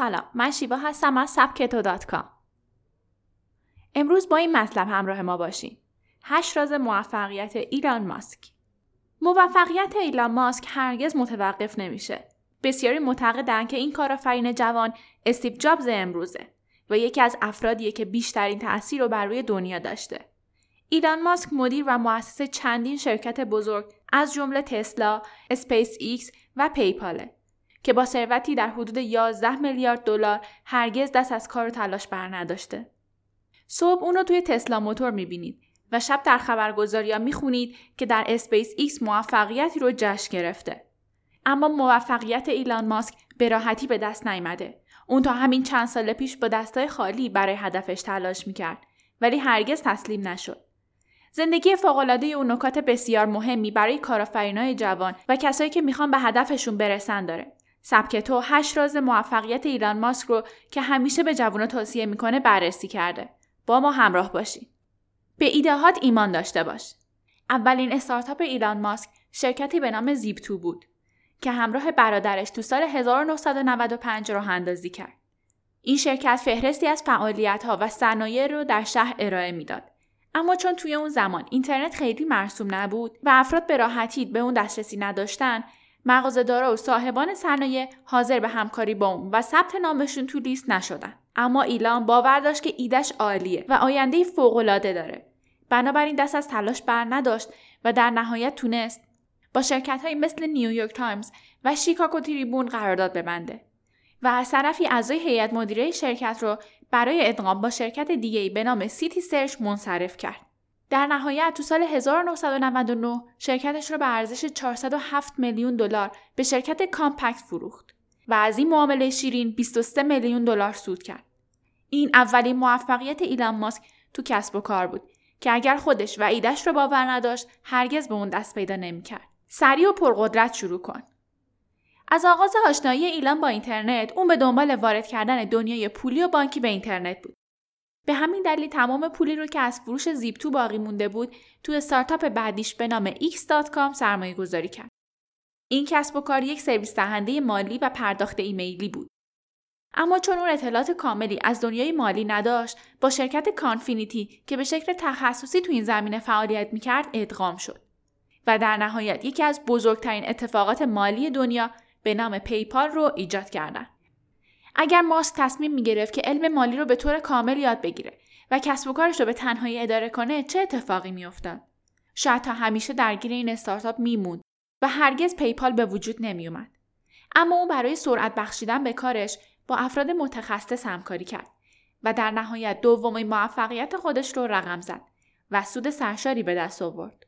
سلام من شیوا هستم از سبکتو dot com. امروز با این مطلب همراه ما باشین. هشت راز موفقیت ایلان ماسک موفقیت ایلان ماسک هرگز متوقف نمیشه. بسیاری معتقدند که این کارآفرین جوان استیو جابز امروزه و یکی از افرادیه که بیشترین تاثیر رو بر روی دنیا داشته. ایلان ماسک مدیر و مؤسس چندین شرکت بزرگ از جمله تسلا، اسپیس ایکس و پیپاله که با ثروتی در حدود 11 میلیارد دلار هرگز دست از کار و تلاش بر نداشته. صبح اونو توی تسلا موتور می‌بینید و شب در خبرگزاریا می‌خونید که در اسپیس ایکس موفقیتی رو جشن گرفته. اما موفقیت ایلان ماسک به راحتی به دست نیامده. اون تا همین چند سال پیش با دستای خالی برای هدفش تلاش می‌کرد ولی هرگز تسلیم نشد. زندگی فوقالعاده اون نکات بسیار مهمی برای کارآفرینای جوان و کسایی که می‌خوان به هدفشون برسن داره. سبک تو هشت راز موفقیت ایلان ماسک رو که همیشه به جوونا توصیه می‌کنه بررسی کرده. با ما همراه باشین. به ایدهات ایمان داشته باش. اولین استارتاپ ایلان ماسک شرکتی به نام زیپتو بود که همراه برادرش تو سال 1995 راه اندازی کرد. این شرکت فهرستی از فعالیت ها و صنایع رو در شهر ارائه می‌داد. اما چون توی اون زمان اینترنت خیلی مرسوم نبود و افراد به راحتی به اون دسترسی نداشتن، مغازه‌دارا و صاحبان صنایع حاضر به همکاری با اون و ثبت نامشون تو لیست نشدن. اما ایلان باور داشت که ایدش عالیه و آینده فوق‌العاده داره. بنابراین دست از تلاش بر نداشت و در نهایت تونست با شرکت های مثل نیویورک تایمز و شیکاگو تریبون قرارداد ببنده و از طرفی اعضای هیئت مدیره شرکت رو برای ادغام با شرکت دیگه به نام سیتی سرچ منصرف کرد. در نهایت تو سال 1999 شرکتش رو به ارزش 407 میلیون دلار به شرکت کامپک فروخت و از این معامله شیرین 23 میلیون دلار سود کرد. این اولین موفقیت ایلان ماسک تو کسب و کار بود که اگر خودش و ایدش رو باور نداشت هرگز به اون دست پیدا نمی‌کرد. سریع و پرقدرت شروع کن. از آغاز آشنایی ایلان با اینترنت اون به دنبال وارد کردن دنیای پولی و بانکی به اینترنت بود. به همین دلیل تمام پولی رو که از فروش زیپتو باقی مونده بود تو استارتاپ بعدیش به نام x.com سرمایه گذاری کرد. این کسب و کار یک سرویس دهنده مالی و پرداخت ایمیلی بود. اما چون اون اطلاعات کاملی از دنیای مالی نداشت با شرکت کانفینیتی که به شکل تخصصی تو این زمینه فعالیت می‌کرد ادغام شد و در نهایت یکی از بزرگترین اتفاقات مالی دنیا به نام پیپال رو ایجاد کردن. اگر ماسک تصمیم می گرفت که علم مالی رو به طور کامل یاد بگیره و کسب و کارش رو به تنهایی اداره کنه چه اتفاقی میافتاد؟ شاید تا همیشه درگیر این استارتاپ میموند و هرگز پیپال به وجود نمیومد اما او برای سرعت بخشیدن به کارش با افراد متخصص همکاری کرد و در نهایت دومین موفقیت خودش رو رقم زد و سود سرشاری به دست آورد.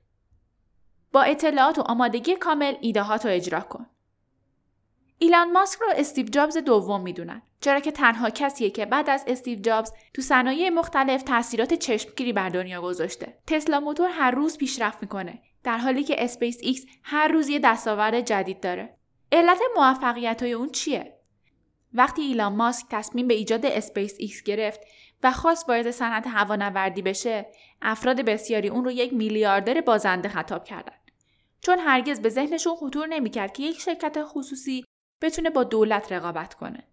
با اطلاعات و آمادگی کامل ایدهات رو اجرا کن. ایلان ماسک رو استیو جابز دوم می‌دونن چرا که تنها کسیه که بعد از استیو جابز تو صنایع مختلف تاثیرات چشمگیری بر دنیا گذاشته. تسلا موتور هر روز پیشرفت می‌کنه در حالی که اسپیس ایکس هر روز یه دستاورد جدید داره. علت موفقیت های اون چیه؟ وقتی ایلان ماسک تصمیم به ایجاد اسپیس ایکس گرفت و خواست وارد صنعت هوانوردی بشه افراد بسیاری اون رو یک میلیاردر بازنده خطاب کردند چون هرگز به ذهنشون خطور نمی‌کرد که یک شرکت خصوصی بتونه با دولت رقابت کنه.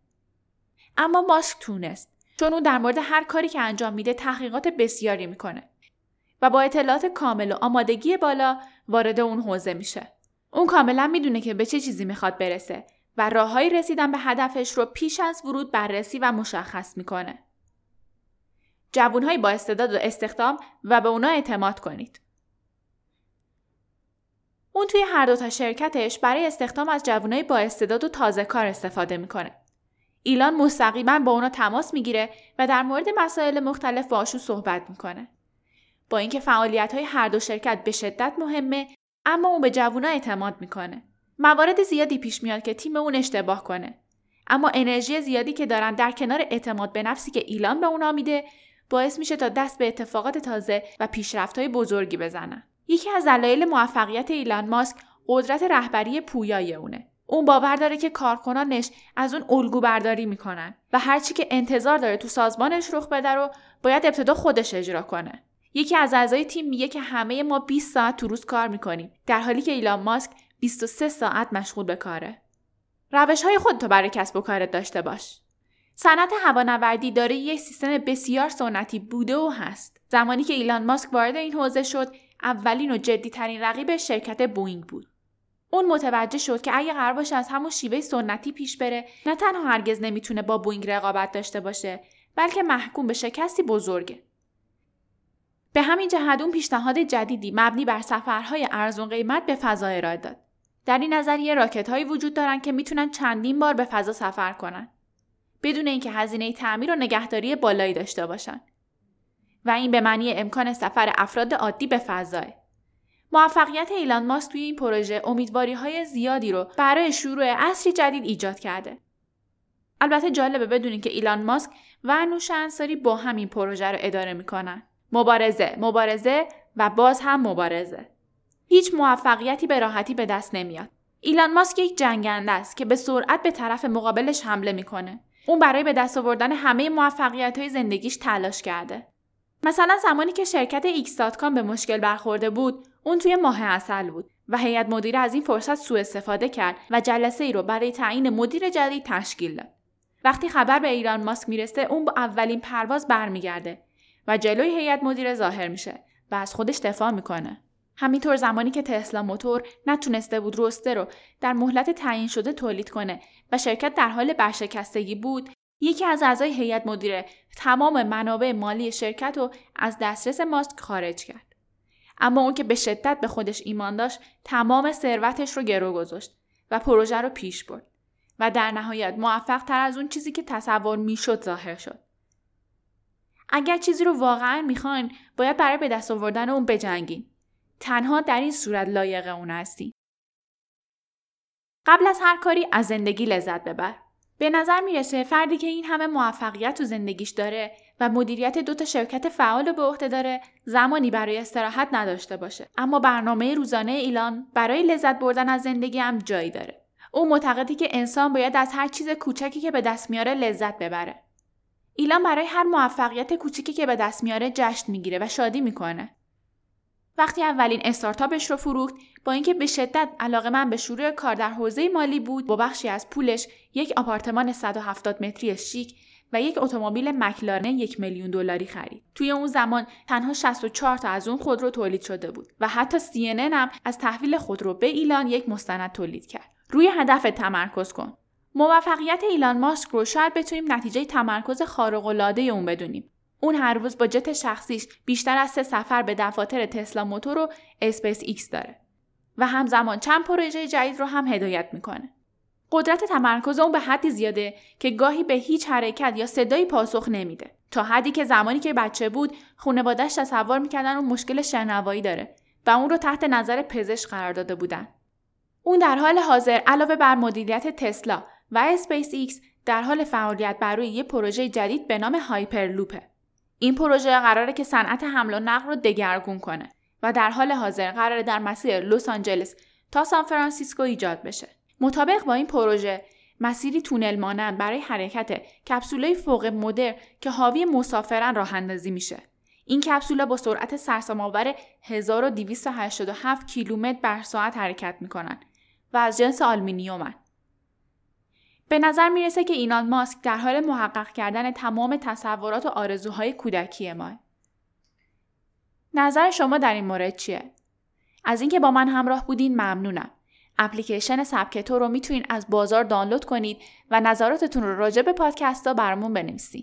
اما ماسک تونست چون اون در مورد هر کاری که انجام میده تحقیقات بسیاری می‌کنه و با اطلاعات کامل و آمادگی بالا وارد اون حوزه میشه. اون کاملا می‌دونه که به چه چیزی می‌خواد برسه و راههایی رسیدن به هدفش رو پیش از ورود بررسی و مشخص می‌کنه. جوانهایی با استعداد و استخدام و به اونا اعتماد کنید. اون توی هر دو تا شرکتش برای استخدام از جوانای با استعداد و تازه کار استفاده می‌کنه. ایلان مستقیما با اونا تماس می‌گیره و در مورد مسائل مختلف باشون صحبت می‌کنه. با اینکه فعالیت های هر دو شرکت به شدت مهمه اما اون به جوونا اعتماد می‌کنه. موارد زیادی پیش میاد که تیم اون اشتباه کنه. اما انرژی زیادی که دارن در کنار اعتماد به نفسی که ایلان به اونا میده باعث میشه تا دست به اتفاقات تازه و پیشرفت بزرگی بزنن. یکی از دلایل موفقیت ایلان ماسک قدرت رهبری پویای اونه. اون باور داره که کارکنانش از اون الگو برداری می‌کنن و هرچی که انتظار داره تو سازمانش رخ بده رو باید ابتدا خودش اجرا کنه. یکی از اعضای تیم میگه که همه ما 20 ساعت تو روز کار می‌کنیم در حالی که ایلان ماسک 23 ساعت مشغول به کاره. روش های خودتو برای کسب و کارت داشته باش. صنعت هوانوردی دارای یک سیستم بسیار سنتی بوده و هست. زمانی که ایلان ماسک وارد این حوزه شد، اولین و جدیترین رقیب شرکت بوینگ بود. اون متوجه شد که اگه قرار باشه از همون شیوه سنتی پیش بره، نه تنها هرگز نمی‌تونه با بوینگ رقابت داشته باشه، بلکه محکوم به شکستی بزرگه. به همین جهت اون پیشنهاد جدیدی مبنی بر سفرهای ارزون قیمت به فضا ارائه داد. در این نظریه راکت هایی وجود دارن که می‌تونن چندین بار به فضا سفر کنن. بدون اینکه هزینه تعمیر و نگهداری بالایی داشته باشند. و این به معنی امکان سفر افراد عادی به فضا. موفقیت ایلان ماسک توی این پروژه امیدواری های زیادی رو برای شروع عصری جدید ایجاد کرده. البته جالبه بدونین که ایلان ماسک و نوش انصاری با همین پروژه رو اداره می‌کنن. مبارزه، مبارزه و باز هم مبارزه. هیچ موفقیتی به راحتی به دست نمیاد. ایلان ماسک یک جنگنده است که به سرعت به طرف مقابلش حمله می‌کنه. اون برای به دست آوردن همه موفقیت های زندگیش تلاش کرده. مثلا زمانی که شرکت X.com به مشکل برخورده بود، اون توی ماه اصل بود و هیئت مدیره از این فرصت سوء استفاده کرد و جلسه ای رو برای تعیین مدیر جدید تشکیل داد. وقتی خبر به ایران ماسک می‌رسه، اون با اولین پرواز برمیگرده و جلوی هیئت مدیره ظاهر میشه و از خودش دفاع می‌کنه. همینطور زمانی که تسلا موتور نتونسته بود روسته رو در مهلت تعیین شده تولید کنه و شرکت در حال برشکستگی بود یکی از اعضای هیئت مدیره تمام منابع مالی شرکت رو از دسترس ماسک خارج کرد اما اون که به شدت به خودش ایمان داشت تمام ثروتش رو گرو گذاشت و پروژه رو پیش برد و در نهایت موفق تر از اون چیزی که تصور می‌شد ظاهر شد اگر چیزی رو واقعا می‌خواین باید برای به دست آوردن اون بجنگین تنها در این صورت لایق اون هستی. قبل از هر کاری از زندگی لذت ببر. به نظر می‌رسه فردی که این همه موفقیت تو زندگیش داره و مدیریت دو تا شرکت فعال به عهده داره زمانی برای استراحت نداشته باشه. اما برنامه روزانه ایلان برای لذت بردن از زندگی هم جایی داره. او معتقدی که انسان باید از هر چیز کوچکی که به دست میاره لذت ببره. ایلان برای هر موفقیت کوچیکی که به دست میاره جشن می‌گیره و شادی می‌کنه. وقتی اولین استارتاپش رو فروخت با اینکه به شدت علاقه من به شروع کار در حوزه مالی بود با بخشی از پولش یک آپارتمان 170 متری شیک و یک اتومبیل مکلارن یک میلیون دلاری خرید. توی اون زمان تنها 64 تا از اون خودرو تولید شده بود و حتی CNN هم از تحویل خودرو به ایلان یک مستند تولید کرد. روی هدف تمرکز کن. موفقیت ایلان ماسک رو شاید بتونیم نتیجه تمرکز خارق اون بدونیم. اون هر روز با جت شخصیش بیشتر از سه سفر به دفاتر تسلا موتور و اسپیس ایکس داره و همزمان چند پروژه جدید رو هم هدایت می‌کنه. قدرت تمرکز اون به حدی زیاده که گاهی به هیچ حرکت یا صدایی پاسخ نمیده. تا حدی که زمانی که بچه بود خانواده‌اش تصور می‌کردن اون مشکل شنوایی داره و اون رو تحت نظر پزشک قرار داده بودن. اون در حال حاضر علاوه بر مدیریت تسلا و اسپیس ایکس در حال فعالیت بر روی یه پروژه جدید به نام هایپرلوپه. این پروژه قراره که صنعت حمل و نقل رو دگرگون کنه و در حال حاضر قراره در مسیر لس آنجلس تا سان فرانسیسکو ایجاد بشه. مطابق با این پروژه مسیری تونل مانند برای حرکت کپسولای فوق مدرن که حاوی مسافران راه اندازی میشه. این کپسولا با سرعت سرسام‌آور 1287 کیلومتر بر ساعت حرکت می‌کنن و از جنس آلمینیومن. به نظر می‌رسه که ایلان ماسک در حال محقق کردن تمام تصورات و آرزوهای کودکی ماست. نظر شما در این مورد چیه؟ از اینکه با من همراه بودین ممنونم. اپلیکیشن سبکتو رو می‌تونین از بازار دانلود کنید و نظراتتون رو راجع به پادکست ها برامون بنویسید.